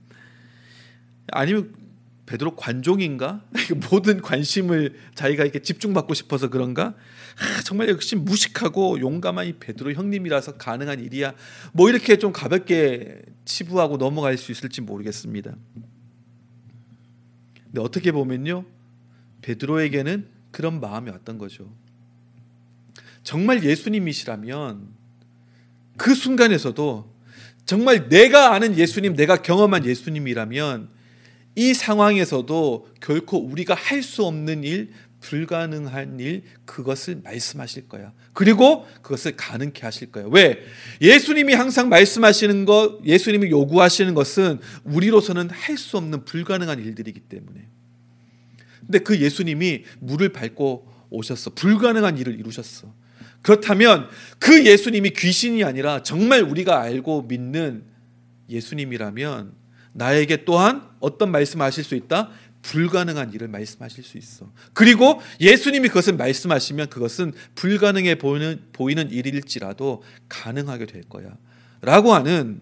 아니면 베드로 관종인가? (laughs) 모든 관심을 자기가 이렇게 집중받고 싶어서 그런가? 아, 정말 역시 무식하고 용감한 이 베드로 형님이라서 가능한 일이야. 뭐 이렇게 좀 가볍게 치부하고 넘어갈 수 있을지 모르겠습니다. 근데 어떻게 보면요, 베드로에게는 그런 마음이 왔던 거죠. 정말 예수님이시라면 그 순간에서도 정말 내가 아는 예수님, 내가 경험한 예수님이라면 이 상황에서도 결코 우리가 할 수 없는 일, 불가능한 일, 그것을 말씀하실 거야. 그리고 그것을 가능케 하실 거예요. 왜? 예수님이 항상 말씀하시는 것, 예수님이 요구하시는 것은 우리로서는 할 수 없는 불가능한 일들이기 때문에. 근데 그 예수님이 물을 밟고 오셨어. 불가능한 일을 이루셨어. 그렇다면 그 예수님이 귀신이 아니라 정말 우리가 알고 믿는 예수님이라면 나에게 또한 어떤 말씀하실 수 있다? 불가능한 일을 말씀하실 수 있어. 그리고 예수님이 그것을 말씀하시면 그것은 불가능해 보이는, 보이는 일일지라도 가능하게 될 거야. 라고 하는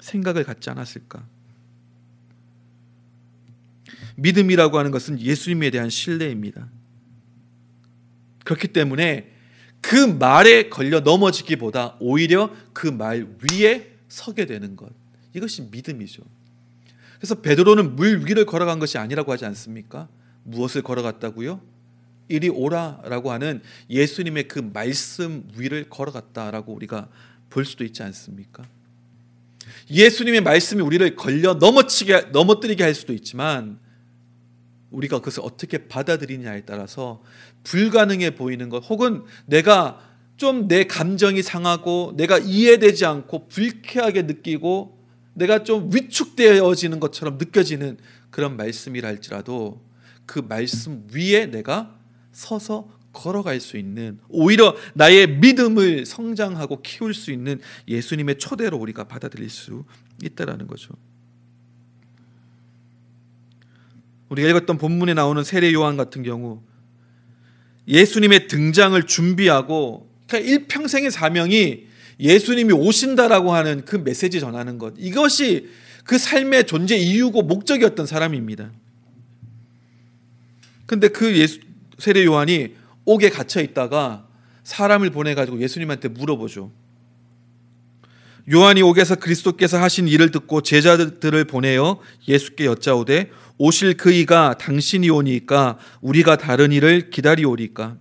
생각을 갖지 않았을까? 믿음이라고 하는 것은 예수님에 대한 신뢰입니다. 그렇기 때문에 그 말에 걸려 넘어지기보다 오히려 그 말 위에 서게 되는 것. 이것이 믿음이죠. 그래서 베드로는 물 위를 걸어간 것이 아니라고 하지 않습니까? 무엇을 걸어갔다고요? 이리 오라라고 하는 예수님의 그 말씀 위를 걸어갔다라고 우리가 볼 수도 있지 않습니까? 예수님의 말씀이 우리를 걸려 넘어치게 넘어뜨리게 할 수도 있지만 우리가 그것을 어떻게 받아들이냐에 따라서 불가능해 보이는 것 혹은 내가 좀 내 감정이 상하고 내가 이해되지 않고 불쾌하게 느끼고 내가 좀 위축되어지는 것처럼 느껴지는 그런 말씀이라 할지라도 그 말씀 위에 내가 서서 걸어갈 수 있는 오히려 나의 믿음을 성장하고 키울 수 있는 예수님의 초대로 우리가 받아들일 수 있다라는 거죠. 우리가 읽었던 본문에 나오는 세례 요한 같은 경우 예수님의 등장을 준비하고 그러니까 일평생의 사명이 예수님이 오신다라고 하는 그 메시지 전하는 것. 이것이 그 삶의 존재 이유고 목적이었던 사람입니다. 근데 그 예수, 세례 요한이 옥에 갇혀 있다가 사람을 보내 가지고 예수님한테 물어보죠. 요한이 옥에서 그리스도께서 하신 일을 듣고 제자들을 보내어 예수께 여짜오되 오실 그 이가 당신이 오니까 우리가 다른 일을 기다리오리까.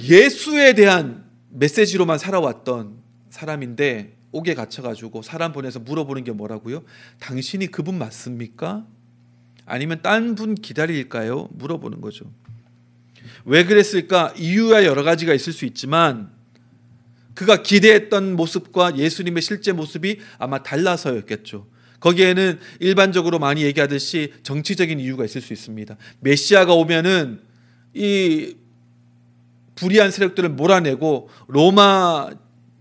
예수에 대한 메시지로만 살아왔던 사람인데 옥에 갇혀가지고 사람 보내서 물어보는 게 뭐라고요? 당신이 그분 맞습니까? 아니면 딴 분 기다릴까요? 물어보는 거죠. 왜 그랬을까? 이유야 여러 가지가 있을 수 있지만 그가 기대했던 모습과 예수님의 실제 모습이 아마 달라서였겠죠. 거기에는 일반적으로 많이 얘기하듯이 정치적인 이유가 있을 수 있습니다. 메시아가 오면은 이 불의한 세력들을 몰아내고 로마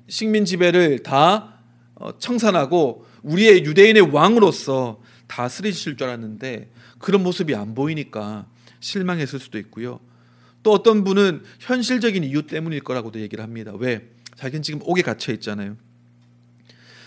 식민 지배를 다 어, 청산하고 우리의 유대인의 왕으로서 다스리실 줄 알았는데 그런 모습이 안 보이니까 실망했을 수도 있고요. 또 어떤 분은 현실적인 이유 때문일 거라고도 얘기를 합니다. 왜? 자기는 지금 옥에 갇혀 있잖아요.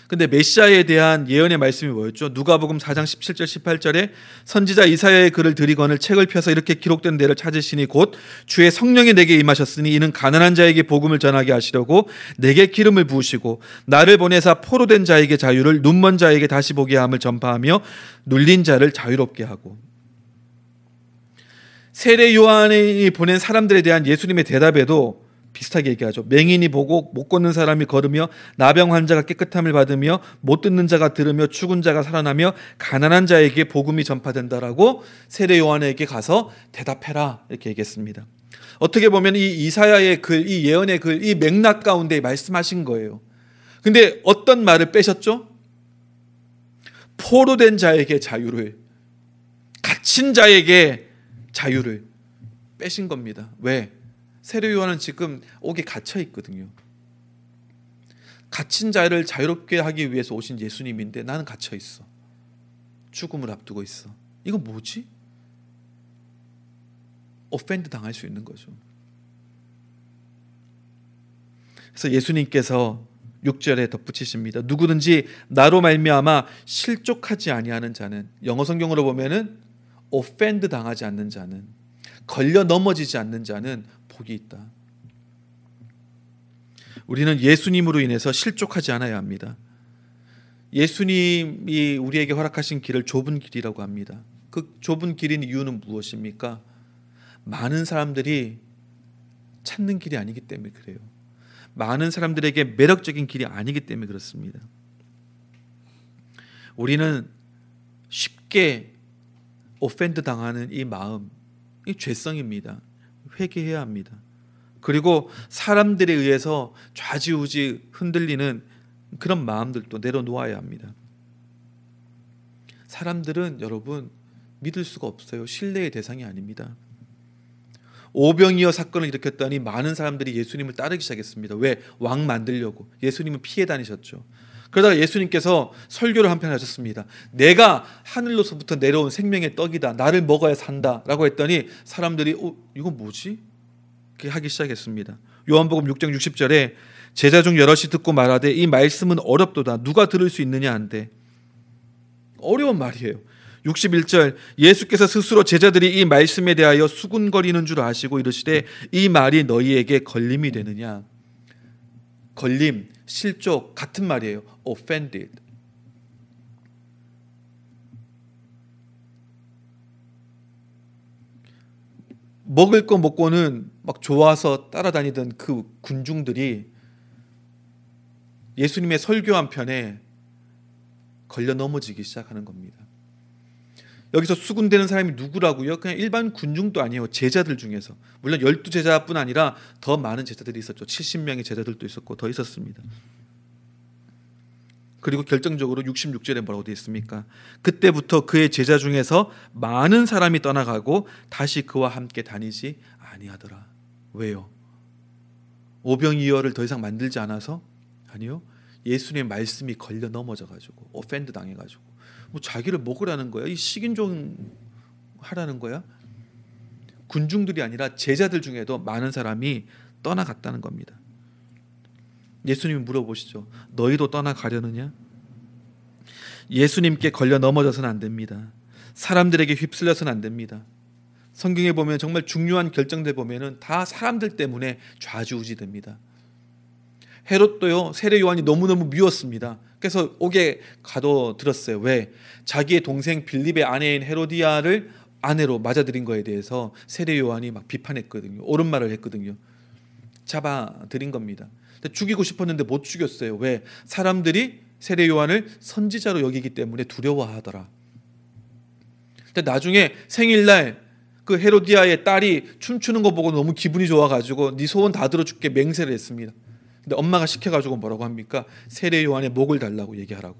근데 메시아에 대한 예언의 말씀이 뭐였죠? 누가복음 4장 17절 18절에 선지자 이사야의 글을 드리거늘 책을 펴서 이렇게 기록된 데를 찾으시니 곧 주의 성령이 내게 임하셨으니 이는 가난한 자에게 복음을 전하게 하시려고 내게 기름을 부으시고 나를 보내사 포로된 자에게 자유를 눈먼 자에게 다시 보게 함을 전파하며 눌린 자를 자유롭게 하고 세례 요한이 보낸 사람들에 대한 예수님의 대답에도 비슷하게 얘기하죠. 맹인이 보고 못 걷는 사람이 걸으며 나병 환자가 깨끗함을 받으며 못 듣는 자가 들으며 죽은 자가 살아나며 가난한 자에게 복음이 전파된다라고 세례 요한에게 가서 대답해라 이렇게 얘기했습니다. 어떻게 보면 이 이사야의 글, 이 예언의 글, 이 맥락 가운데 말씀하신 거예요. 근데 어떤 말을 빼셨죠? 포로된 자에게 자유를, 갇힌 자에게 자유를 빼신 겁니다. 왜? 세례 요한은 지금 옥에 갇혀 있거든요. 갇힌 자를 자유롭게 하기 위해서 오신 예수님인데 나는 갇혀 있어. 죽음을 앞두고 있어. 이건 뭐지? 오펜드 당할 수 있는 거죠. 그래서 예수님께서 6절에 덧붙이십니다. 누구든지 나로 말미암아 실족하지 아니하는 자는 영어 성경으로 보면은 오펜드 당하지 않는 자는 걸려 넘어지지 않는 자는 복이 있다. 우리는 예수님으로 인해서 실족하지 않아야 합니다. 예수님이 우리에게 허락하신 길을 좁은 길이라고 합니다. 그 좁은 길인 이유는 무엇입니까? 많은 사람들이 찾는 길이 아니기 때문에 그래요. 많은 사람들에게 매력적인 길이 아니기 때문에 그렇습니다. 우리는 쉽게 오펜드 당하는 이 마음, 이 죄성입니다. 회개해야 합니다. 그리고 사람들에 의해서 좌지우지 흔들리는 그런 마음들도 내려놓아야 합니다. 사람들은 여러분 믿을 수가 없어요. 신뢰의 대상이 아닙니다. 오병이어 사건을 일으켰더니 많은 사람들이 예수님을 따르기 시작했습니다. 왜? 왕 만들려고. 예수님은 피해 다니셨죠. 그러다가 예수님께서 설교를 한 편 하셨습니다. 내가 하늘로서부터 내려온 생명의 떡이다. 나를 먹어야 산다라고 했더니 사람들이 어, 이건 뭐지? 그렇게 하기 시작했습니다. 요한복음 6장 60절에 제자 중 여럿이 듣고 말하되 이 말씀은 어렵도다. 누가 들을 수 있느냐 한데 어려운 말이에요. 61절 예수께서 스스로 제자들이 이 말씀에 대하여 수군거리는 줄 아시고 이르시되 이 말이 너희에게 걸림이 되느냐 걸림 실족 같은 말이에요. offended. 먹을 거 먹고는 막 좋아서 따라다니던 그 군중들이 예수님의 설교 한 편에 걸려 넘어지기 시작하는 겁니다. 여기서 수군되는 사람이 누구라고요? 그냥 일반 군중도 아니에요. 제자들 중에서. 물론 열두 제자뿐 아니라 더 많은 제자들이 있었죠. 70명의 제자들도 있었고 더 있었습니다. 그리고 결정적으로 66절에 뭐라고 되어 있습니까? 그때부터 그의 제자 중에서 많은 사람이 떠나가고 다시 그와 함께 다니지 아니하더라. 왜요? 오병이어를 더 이상 만들지 않아서? 아니요. 예수님의 말씀이 걸려 넘어져 가지고 오펜드 당해 가지고 뭐 자기를 먹으라는 거야? 이 식인종 하라는 거야? 군중들이 아니라 제자들 중에도 많은 사람이 떠나갔다는 겁니다. 예수님이 물어보시죠. 너희도 떠나가려느냐? 예수님께 걸려 넘어져서는 안 됩니다. 사람들에게 휩쓸려서는 안 됩니다. 성경에 보면 정말 중요한 결정들 보면은 다 사람들 때문에 좌지우지됩니다. 헤롯도요 세례 요한이 너무너무 미웠습니다. 그래서 옥에 가둬들었어요. 왜? 자기의 동생 빌립의 아내인 헤로디아를 아내로 맞아들인 거에 대해서 세례 요한이 막 비판했거든요. 옳은 말을 했거든요. 잡아들인 겁니다. 죽이고 싶었는데 못 죽였어요. 왜? 사람들이 세례 요한을 선지자로 여기기 때문에 두려워하더라. 근데 나중에 생일날 그 헤로디아의 딸이 춤추는 거 보고 너무 기분이 좋아가지고 네 소원 다 들어줄게 맹세를 했습니다. 근데 엄마가 시켜가지고 뭐라고 합니까? 세례 요한의 목을 달라고 얘기하라고.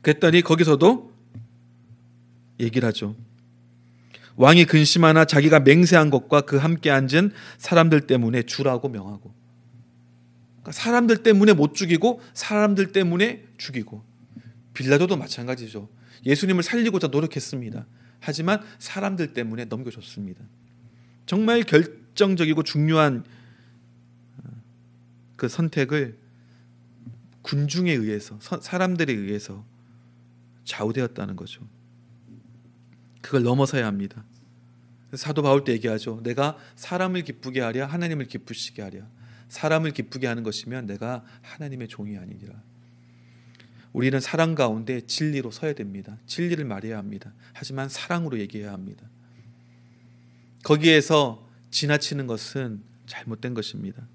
그랬더니 거기서도 얘기를 하죠. 왕이 근심하나 자기가 맹세한 것과 그 함께 앉은 사람들 때문에 주라고 명하고. 그러니까 사람들 때문에 못 죽이고 사람들 때문에 죽이고. 빌라도도 마찬가지죠. 예수님을 살리고자 노력했습니다. 하지만 사람들 때문에 넘겨줬습니다. 정말 결정적이고 중요한 그 선택을 군중에 의해서 사람들에 의해서 좌우되었다는 거죠. 그걸 넘어서야 합니다. 사도 바울 때 얘기하죠. 내가 사람을 기쁘게 하랴 하나님을 기쁘시게 하랴. 사람을 기쁘게 하는 것이면 내가 하나님의 종이 아니니라. 우리는 사랑 가운데 진리로 서야 됩니다. 진리를 말해야 합니다. 하지만 사랑으로 얘기해야 합니다. 거기에서 지나치는 것은 잘못된 것입니다.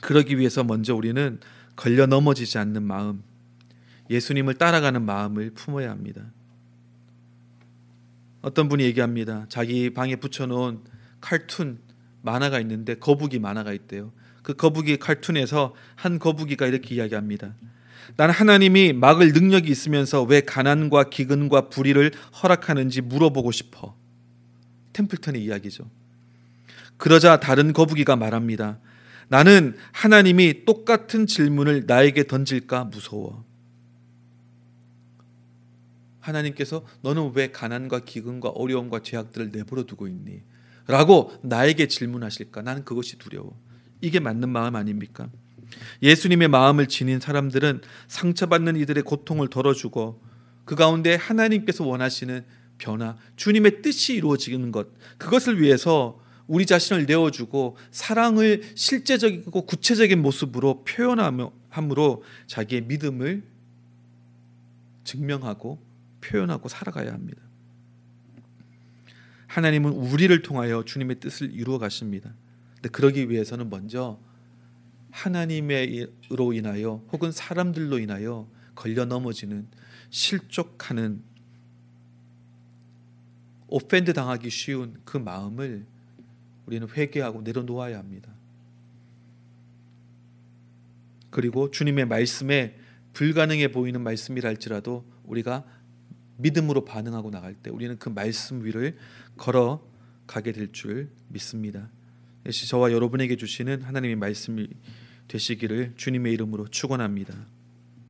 그러기 위해서 먼저 우리는 걸려 넘어지지 않는 마음, 예수님을 따라가는 마음을 품어야 합니다. 어떤 분이 얘기합니다. 자기 방에 붙여놓은 칼툰 만화가 있는데 거북이 만화가 있대요. 그 거북이 칼툰에서 한 거북이가 이렇게 이야기합니다. 난 하나님이 막을 능력이 있으면서 왜 가난과 기근과 불의를 허락하는지 물어보고 싶어. 템플턴의 이야기죠. 그러자 다른 거북이가 말합니다. 나는 하나님이 똑같은 질문을 나에게 던질까 무서워. 하나님께서 너는 왜 가난과 기근과 어려움과 죄악들을 내버려 두고 있니? 라고 나에게 질문하실까? 나는 그것이 두려워. 이게 맞는 마음 아닙니까? 예수님의 마음을 지닌 사람들은 상처받는 이들의 고통을 덜어주고 그 가운데 하나님께서 원하시는 변화, 주님의 뜻이 이루어지는 것, 그것을 위해서 우리 자신을 내어주고 사랑을 실제적이고 구체적인 모습으로 표현함으로 자기의 믿음을 증명하고 표현하고 살아가야 합니다. 하나님은 우리를 통하여 주님의 뜻을 이루어 가십니다. 근데 그러기 위해서는 먼저 하나님으로 인하여 혹은 사람들로 인하여 걸려 넘어지는 실족하는 오펜드 당하기 쉬운 그 마음을 우리는 회개하고 내려놓아야 합니다. 그리고 주님의 말씀에 불가능해 보이는 말씀이라 할지라도 우리가 믿음으로 반응하고 나갈 때 우리는 그 말씀 위를 걸어 가게 될 줄 믿습니다. 저와 여러분에게 주시는 하나님의 말씀이 되시기를 주님의 이름으로 축원합니다.